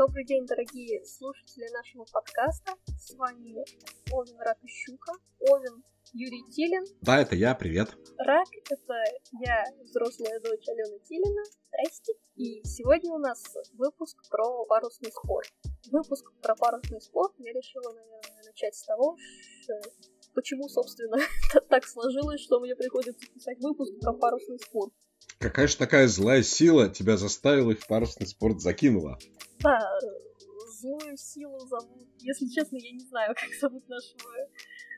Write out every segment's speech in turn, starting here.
Добрый день, дорогие слушатели нашего подкаста. С вами Овен Ратущука, Овен Юрий Тилин. Да, это я, привет. Рак — это я, взрослая дочь Алены Тилина. Здрасте. И сегодня у нас выпуск про парусный спорт. Выпуск про парусный спорт я решила, наверное, начать с того, что почему, собственно, так сложилось, что мне приходится писать выпуск про парусный спорт. Какая же такая злая сила тебя заставила и в парусный спорт закинула? Да, злую силу зовут. Если честно, я не знаю, как зовут нашего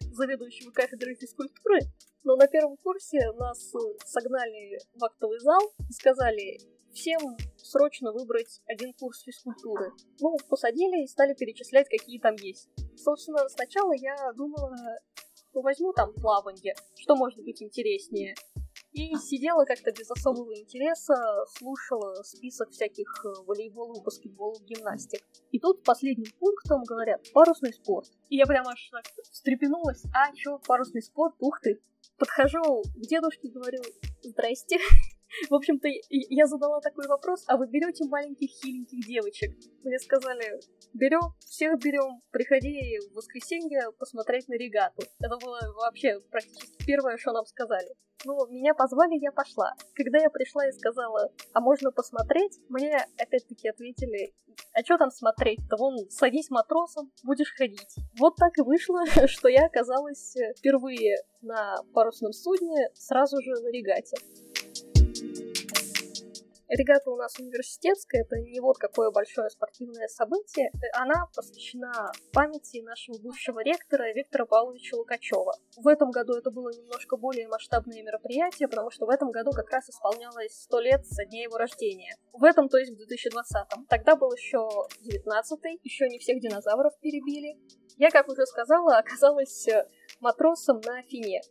заведующего кафедрой физкультуры. Но на первом курсе нас согнали в актовый зал и сказали всем срочно выбрать один курс физкультуры. Ну, посадили и стали перечислять, какие там есть. Собственно, сначала я думала, ну, возьму там плаванье, что может быть интереснее. И сидела как-то без особого интереса, слушала список всяких э, волейболов, баскетболов, гимнастик. И тут последним пунктом говорят «парусный спорт». И я прямо аж так встрепенулась. А, чё, парусный спорт? Ух ты! Подхожу к дедушке говорю «Здрасте». В общем-то, я задала такой вопрос, а вы берете маленьких хиленьких девочек? Мне сказали, берем, всех берем, приходи в воскресенье посмотреть на регату. Это было вообще практически первое, что нам сказали. Ну, меня позвали, я пошла. Когда я пришла и сказала, а можно посмотреть, мне опять-таки ответили, а что там смотреть-то? Вон, садись матросом, будешь ходить. Вот так и вышло, что я оказалась впервые на парусном судне сразу же на регате. Регата у нас университетская, это не вот какое большое спортивное событие. Она посвящена памяти нашего бывшего ректора Виктора Павловича Лукачева. В этом году это было немножко более масштабное мероприятие, потому что в этом году как раз исполнялось 100 лет со дня его рождения. В этом, то есть в 2020. Тогда был еще 19-й, еще не всех динозавров перебили. Я, как уже сказала, оказалась матросом на Афине.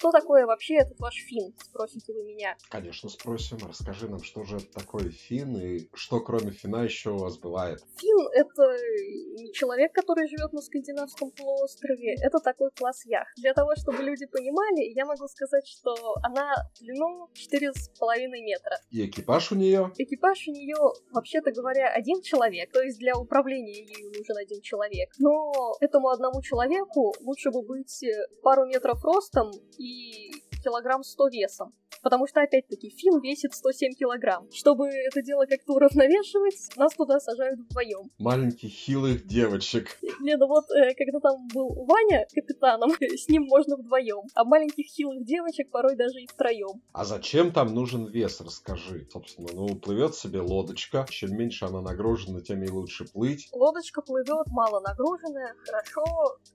Что такое вообще этот ваш фин, спросите вы меня? Конечно, спросим. Расскажи нам, что же это такое фин и что кроме фина еще у вас бывает? Фин — это не человек, который живет на скандинавском полуострове, это такой класс яхт. Для того, чтобы люди понимали, я могу сказать, что она длину 4,5 метра. И экипаж у нее? Экипаж у нее, вообще-то говоря, один человек, то есть для управления ею нужен один человек. Но этому одному человеку лучше бы быть пару метров ростом и que килограмм 100 весом. Потому что, опять-таки, Фин весит 107 килограмм. Чтобы это дело как-то уравновешивать, нас туда сажают вдвоем. Маленьких хилых девочек. Не, ну вот, э, когда там был Ваня капитаном, с ним можно вдвоем. А маленьких хилых девочек порой даже и втроем. А зачем там нужен вес, расскажи. Собственно, ну, плывет себе лодочка. Чем меньше она нагружена, тем и лучше плыть. Лодочка плывет мало нагруженная, хорошо,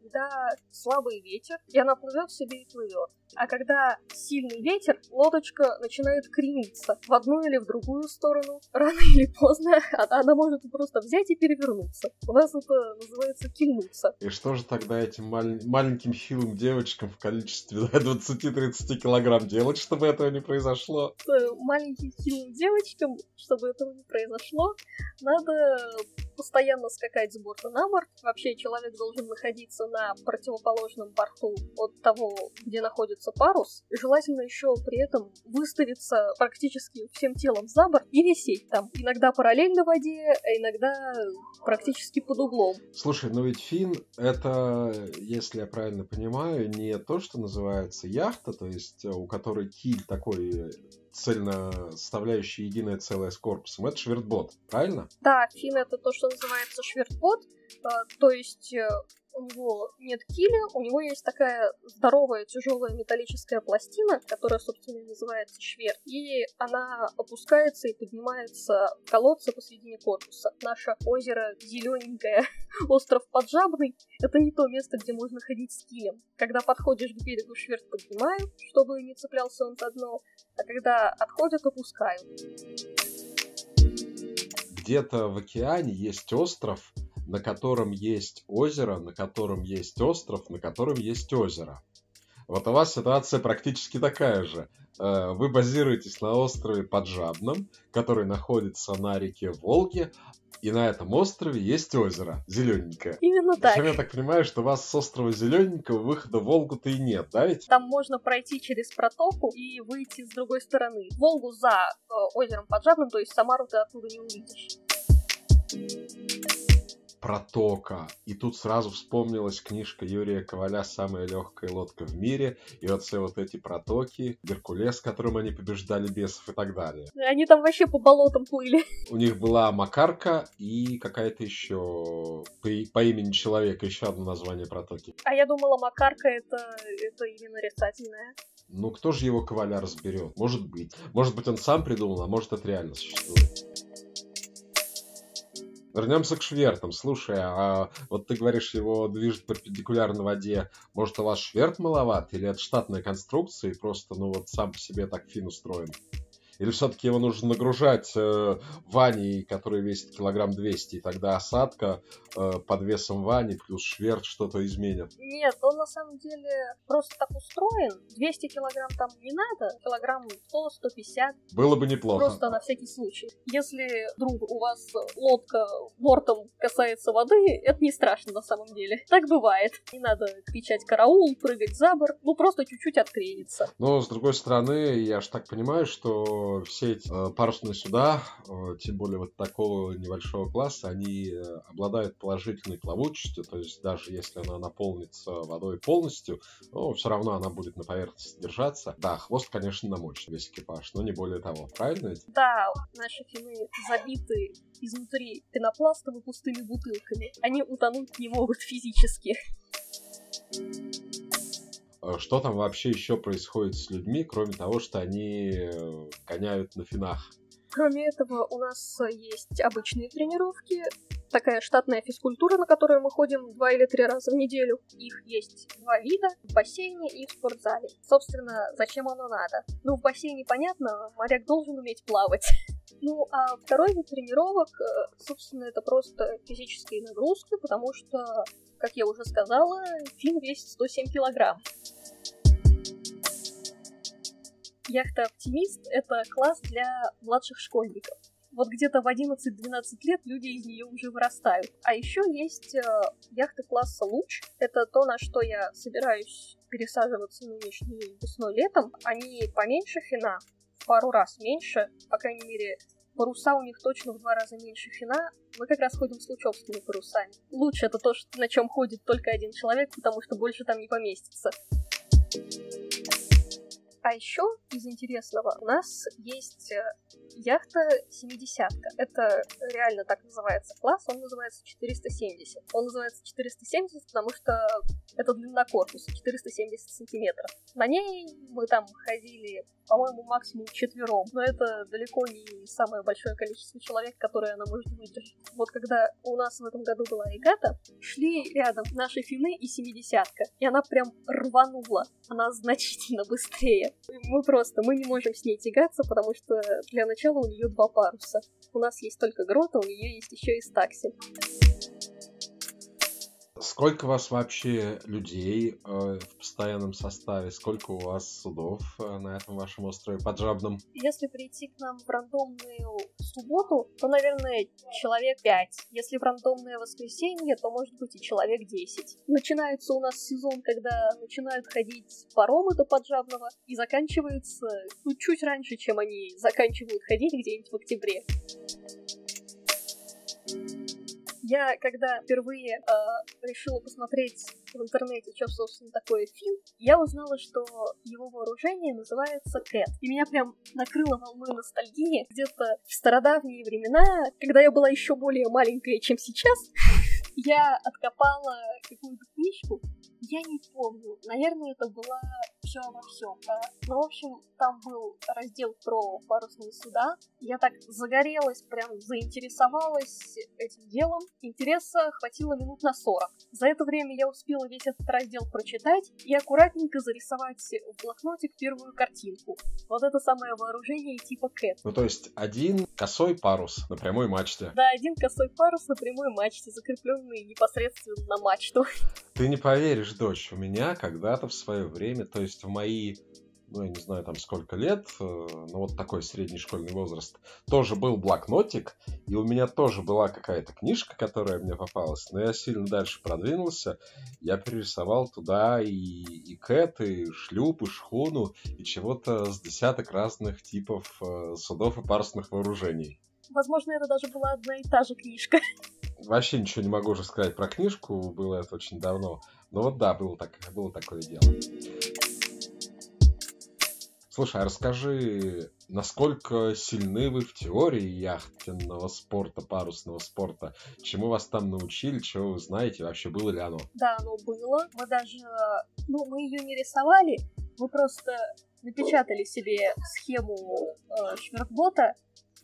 когда слабый ветер, и она плывет себе и плывет. А когда сильный ветер, лодочка начинает крениться в одну или в другую сторону. Рано или поздно она может просто взять и перевернуться. У нас это называется кильнуться. И что же тогда этим маль- маленьким хилым девочкам в количестве 20-30 килограмм делать, чтобы этого не произошло? Маленьким хилым девочкам, чтобы этого не произошло, надо постоянно скакать с борта на борт. Вообще человек должен находиться на противоположном борту от того, где находится парус. Желательно еще при этом выставиться практически всем телом за борт и висеть там. Иногда параллельно воде, а иногда практически под углом. Слушай, но ведь фин это, если я правильно понимаю, не то, что называется яхта, то есть у которой киль такой цельно составляющий единое целое с корпусом. Это швертбот, правильно? Да, фин это то, что называется швертбот. А, то есть э, у него нет киля, у него есть такая здоровая тяжелая металлическая пластина, которая, собственно, называется шверт, и она опускается и поднимается в колодце посредине корпуса. Наше озеро зелененькое, остров Поджабный, это не то место, где можно ходить с килем. Когда подходишь к берегу, шверт поднимаю, чтобы не цеплялся он за дно, а когда отходят, опускаю. Где-то в океане есть остров, на котором есть озеро, на котором есть остров, на котором есть озеро. Вот у вас ситуация практически такая же. Э, вы базируетесь на острове Поджабном, который находится на реке Волге, и на этом острове есть озеро, зелененькое. Именно так. Причем я так понимаю, что у вас с острова Зелененького выхода в Волгу-то и нет, да ведь? Там можно пройти через протоку и выйти с другой стороны. Волгу за э, озером Поджабным, то есть Самару ты оттуда не увидишь протока. И тут сразу вспомнилась книжка Юрия Коваля «Самая легкая лодка в мире». И вот все вот эти протоки, Геркулес, которым они побеждали бесов и так далее. Они там вообще по болотам плыли. У них была Макарка и какая-то еще по, по имени человека, еще одно название протоки. А я думала, Макарка это, это именно нарицательное. Ну, кто же его Коваля разберет? Может быть. Может быть, он сам придумал, а может, это реально существует. Вернемся к швертам. Слушай, а вот ты говоришь, его движет перпендикулярно воде. Может, у вас шверт маловат? Или это штатная конструкция и просто, ну вот, сам по себе так фин устроен? Или все-таки его нужно нагружать э, ваней, который весит килограмм 200, и тогда осадка э, под весом вани плюс шверт что-то изменит? Нет, он на самом деле просто так устроен. 200 килограмм там не надо, килограмм 100-150. Было бы неплохо. Просто на всякий случай. Если вдруг у вас лодка бортом касается воды, это не страшно на самом деле. Так бывает. Не надо кричать караул, прыгать за борт, ну просто чуть-чуть откренится. Но, с другой стороны, я же так понимаю, что все эти э, парусные суда, э, тем более вот такого небольшого класса, они э, обладают положительной плавучестью, то есть даже если она наполнится водой полностью, ну, все равно она будет на поверхности держаться. Да, хвост, конечно, намочит весь экипаж, но не более того. Правильно ведь? Да, наши фины забиты изнутри пенопластом и пустыми бутылками. Они утонуть не могут физически. Э, что там вообще еще происходит с людьми, кроме того, что они э, гоняют на финах? Кроме этого, у нас есть обычные тренировки, такая штатная физкультура, на которую мы ходим два или три раза в неделю. Их есть два вида — в бассейне и в спортзале. Собственно, зачем оно надо? Ну, в бассейне понятно, моряк должен уметь плавать. Ну, а второй вид тренировок, э, собственно, это просто физические нагрузки, потому что, как я уже сказала, фин весит 107 килограмм. Яхта «Оптимист» — это класс для младших школьников. Вот где-то в 11-12 лет люди из нее уже вырастают. А еще есть э, яхты класса «Луч». Это то, на что я собираюсь пересаживаться нынешней весной-летом. Они поменьше фина, в пару раз меньше, по крайней мере, паруса у них точно в два раза меньше фина. Мы как раз ходим с лучевскими парусами. Луч это то, на чем ходит только один человек, потому что больше там не поместится. А еще из интересного у нас есть э, яхта 70 Это реально так называется класс, он называется 470. Он называется 470, потому что это длина корпуса, 470 сантиметров. На ней мы там ходили по-моему, максимум четвером. Но это далеко не самое большое количество человек, которое она может выдержать. Вот когда у нас в этом году была регата, шли рядом наши фины и семидесятка, и она прям рванула. Она значительно быстрее. Мы просто, мы не можем с ней тягаться, потому что для начала у нее два паруса. У нас есть только грота, у нее есть еще и стаксель. Сколько у вас вообще людей э, в постоянном составе? Сколько у вас судов э, на этом вашем острове Поджабном? Если прийти к нам в рандомную субботу, то, наверное, человек 5. Если в рандомное воскресенье, то, может быть, и человек 10. Начинается у нас сезон, когда начинают ходить паромы до Поджабного, и заканчивается ну, чуть раньше, чем они заканчивают ходить где-нибудь в октябре. Я, когда впервые э, решила посмотреть в интернете, что, собственно, такое фин, я узнала, что его вооружение называется Кэт. И меня прям накрыло волной ностальгии где-то в стародавние времена, когда я была еще более маленькая, чем сейчас. Я откопала какую-то книжку, я не помню, наверное, это была все обо всем. Ну, в общем, там был раздел про парусные суда. Я так загорелась, прям заинтересовалась этим делом. Интереса хватило минут на 40. За это время я успела весь этот раздел прочитать и аккуратненько зарисовать в блокнотик первую картинку. Вот это самое вооружение типа Кэт. Ну, то есть один косой парус на прямой мачте. Да, один косой парус на прямой мачте, закрепленный непосредственно на мачту. Ты не поверишь, дочь, у меня когда-то в свое время, то есть в мои ну, я не знаю, там сколько лет, э, ну, вот такой средний школьный возраст, тоже был блокнотик, и у меня тоже была какая-то книжка, которая мне попалась, но я сильно дальше продвинулся, я перерисовал туда и, и кэт, и шлюп, и шхуну, и чего-то с десяток разных типов э, судов и парусных вооружений. Возможно, это даже была одна и та же книжка. Вообще ничего не могу уже сказать про книжку, было это очень давно. Но вот да, было, так, было такое дело. Слушай, а расскажи, насколько сильны вы в теории яхтенного спорта, парусного спорта? Чему вас там научили, чего вы знаете, вообще было ли оно? Да, оно было. Мы даже, ну, мы ее не рисовали, мы просто напечатали себе схему э, швертбота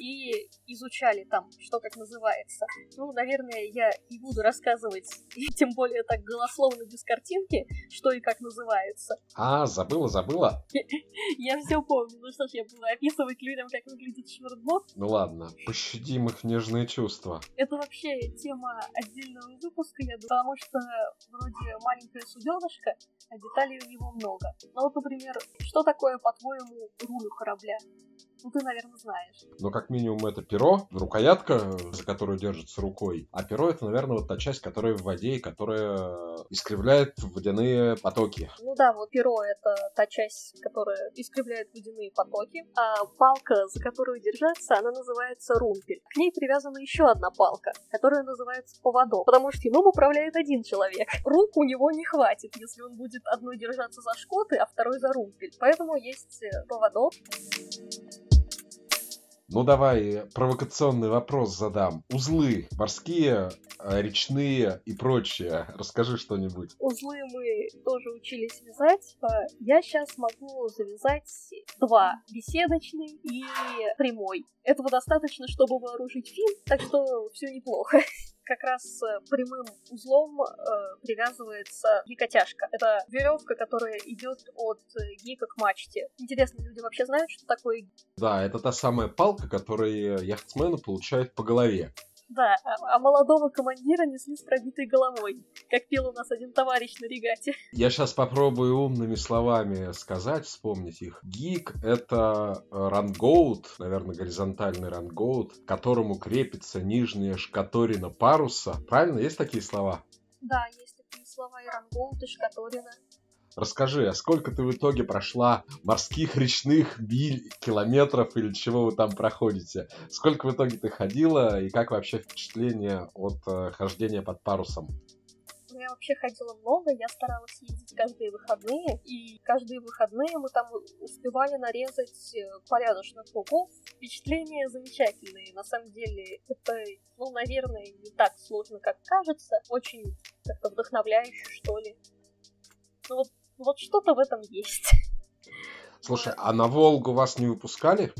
и изучали там, что как называется. Ну, наверное, я не буду рассказывать, и тем более так голословно без картинки, что и как называется. А, забыла, забыла. Я все помню. Ну что ж, я буду описывать людям, как выглядит швертбот. Ну ладно, пощадим их нежные чувства. Это вообще тема отдельного выпуска, я думаю, потому что вроде маленькое суденышко, а деталей у него много. Ну вот, например, что такое, по-твоему, руль у корабля? Ну, ты, наверное, знаешь. Но как минимум это перо, рукоятка, за которую держится рукой. А перо это, наверное, вот та часть, которая в воде и которая искривляет водяные потоки. Ну да, вот перо это та часть, которая искривляет водяные потоки. А палка, за которую держаться, она называется румпель. К ней привязана еще одна палка, которая называется поводок. Потому что ином управляет один человек. Рук у него не хватит, если он будет одной держаться за шкоты, а второй за румпель. Поэтому есть э, поводок. Ну давай провокационный вопрос задам. Узлы морские, э, речные и прочее. Расскажи что-нибудь. Узлы мы тоже учились вязать. Э, я сейчас могу завязать два. Беседочный и прямой. Этого достаточно, чтобы вооружить фин, так что все неплохо как раз э, прямым узлом э, привязывается гикотяжка. Это веревка, которая идет от э, гика к мачте. Интересно, люди вообще знают, что такое Да, это та самая палка, которую яхтсмены получают по голове. Да, а, а молодого командира несли с пробитой головой, как пел у нас один товарищ на регате. Я сейчас попробую умными словами сказать, вспомнить их. Гик — это рангоут, наверное, горизонтальный рангоут, к которому крепится нижняя шкаторина паруса. Правильно? Есть такие слова? Да, есть такие слова и рангоут, и шкаторина. Расскажи, а сколько ты в итоге прошла морских, речных миль, километров или чего вы там проходите? Сколько в итоге ты ходила и как вообще впечатление от э, хождения под парусом? Ну, я вообще ходила много, я старалась ездить каждые выходные, и каждые выходные мы там успевали нарезать э, порядочно кругов. Впечатления замечательные. На самом деле, это, ну, наверное, не так сложно, как кажется. Очень как-то вдохновляюще, что ли. Ну, вот вот что-то в этом есть. Слушай, а на Волгу вас не выпускали?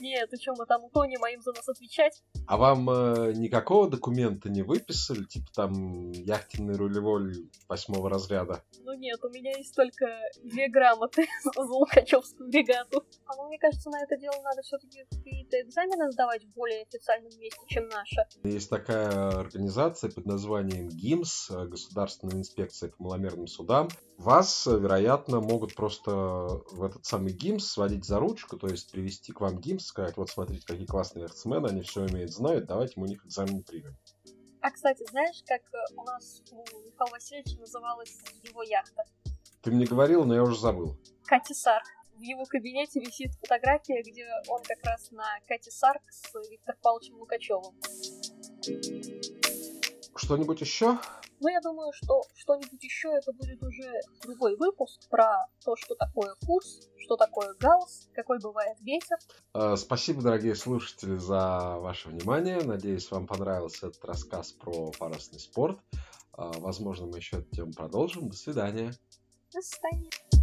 Нет, ты что, мы там Тони моим за нас отвечать? А вам э, никакого документа не выписали? Типа там яхтенный рулевой восьмого разряда? Ну нет, у меня есть только две грамоты за Лукачевскую бригату. А ну, мне кажется, на это дело надо все-таки какие-то экзамены сдавать в более официальном месте, чем наша. Есть такая организация под названием ГИМС, э, Государственная инспекция по маломерным судам. Вас, э, вероятно, могут просто в этот самый ГИМС сводить за ручку, то есть привести к вам ГИМС, сказать, вот смотрите, какие классные яхтсмены, они все умеют, знают, давайте мы у них экзамен примем. А, кстати, знаешь, как э, у нас у Михаила Васильевича называлась его яхта? Ты мне говорил, но я уже забыл. Катисар. В его кабинете висит фотография, где он как раз на Катисарк с Виктором Павловичем Лукачевым. Что-нибудь еще? Ну, я думаю, что что-нибудь еще это будет уже другой выпуск про то, что такое курс, что такое гаусс, какой бывает ветер. Э, спасибо, дорогие слушатели, за ваше внимание. Надеюсь, вам понравился этот рассказ про парусный спорт. Э, возможно, мы еще эту тему продолжим. До свидания. До свидания.